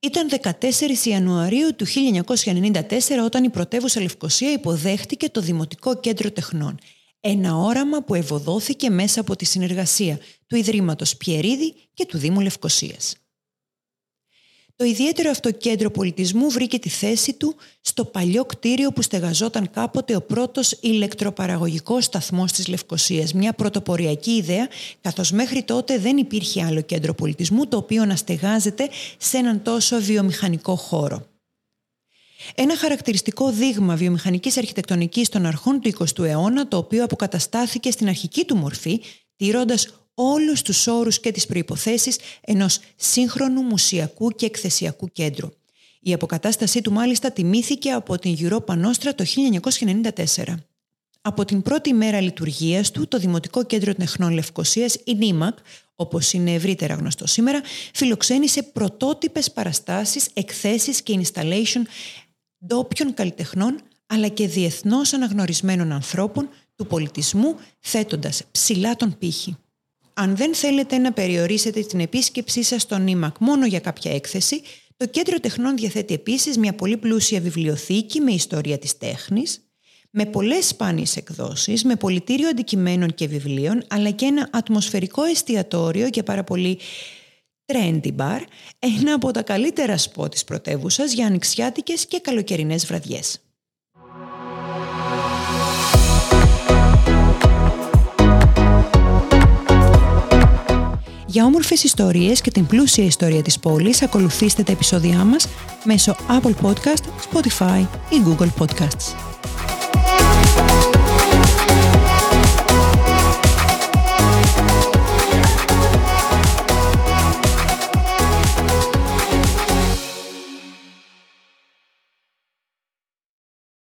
Ήταν 14 Ιανουαρίου του 1994 όταν η πρωτεύουσα Λευκοσία υποδέχτηκε το Δημοτικό Κέντρο Τεχνών. Ένα όραμα που ευωδόθηκε μέσα από τη συνεργασία του Ιδρύματος Πιερίδη και του Δήμου Λευκοσίας. Το ιδιαίτερο αυτό κέντρο πολιτισμού βρήκε τη θέση του στο παλιό κτίριο που στεγαζόταν κάποτε ο πρώτος ηλεκτροπαραγωγικός σταθμός της Λευκοσίας, μια πρωτοποριακή ιδέα, καθώς μέχρι τότε δεν υπήρχε άλλο κέντρο πολιτισμού το οποίο να στεγάζεται σε έναν τόσο βιομηχανικό χώρο. Ένα χαρακτηριστικό δείγμα βιομηχανικής αρχιτεκτονικής των αρχών του 20ου αιώνα, το οποίο αποκαταστάθηκε στην αρχική του μορφή, τηρώντας όλους τους όρους και τις προϋποθέσεις ενός σύγχρονου μουσιακού και εκθεσιακού κέντρου. Η αποκατάστασή του μάλιστα τιμήθηκε από την Europa Nostra το 1994. Από την πρώτη μέρα λειτουργίας του, το Δημοτικό Κέντρο Τεχνών Λευκοσίας, η NIMAC, όπως είναι ευρύτερα γνωστό σήμερα, φιλοξένησε πρωτότυπες παραστάσεις, εκθέσεις και installation ντόπιων καλλιτεχνών, αλλά και διεθνώς αναγνωρισμένων ανθρώπων του πολιτισμού, θέτοντας ψηλά τον πύχη. Αν δεν θέλετε να περιορίσετε την επίσκεψή σας στο ΝΙΜΑΚ μόνο για κάποια έκθεση, το Κέντρο Τεχνών διαθέτει επίσης μια πολύ πλούσια βιβλιοθήκη με ιστορία της τέχνης, με πολλές σπάνιες εκδόσεις, με πολιτήριο αντικειμένων και βιβλίων, αλλά και ένα ατμοσφαιρικό εστιατόριο και πάρα πολύ trendy bar, ένα από τα καλύτερα σποτ της πρωτεύουσας για ανοιξιάτικες και καλοκαιρινές βραδιές. Για όμορφες ιστορίες και την πλούσια ιστορία της πόλης ακολουθήστε τα επεισόδια μας μέσω Apple Podcast, Spotify ή Google Podcasts.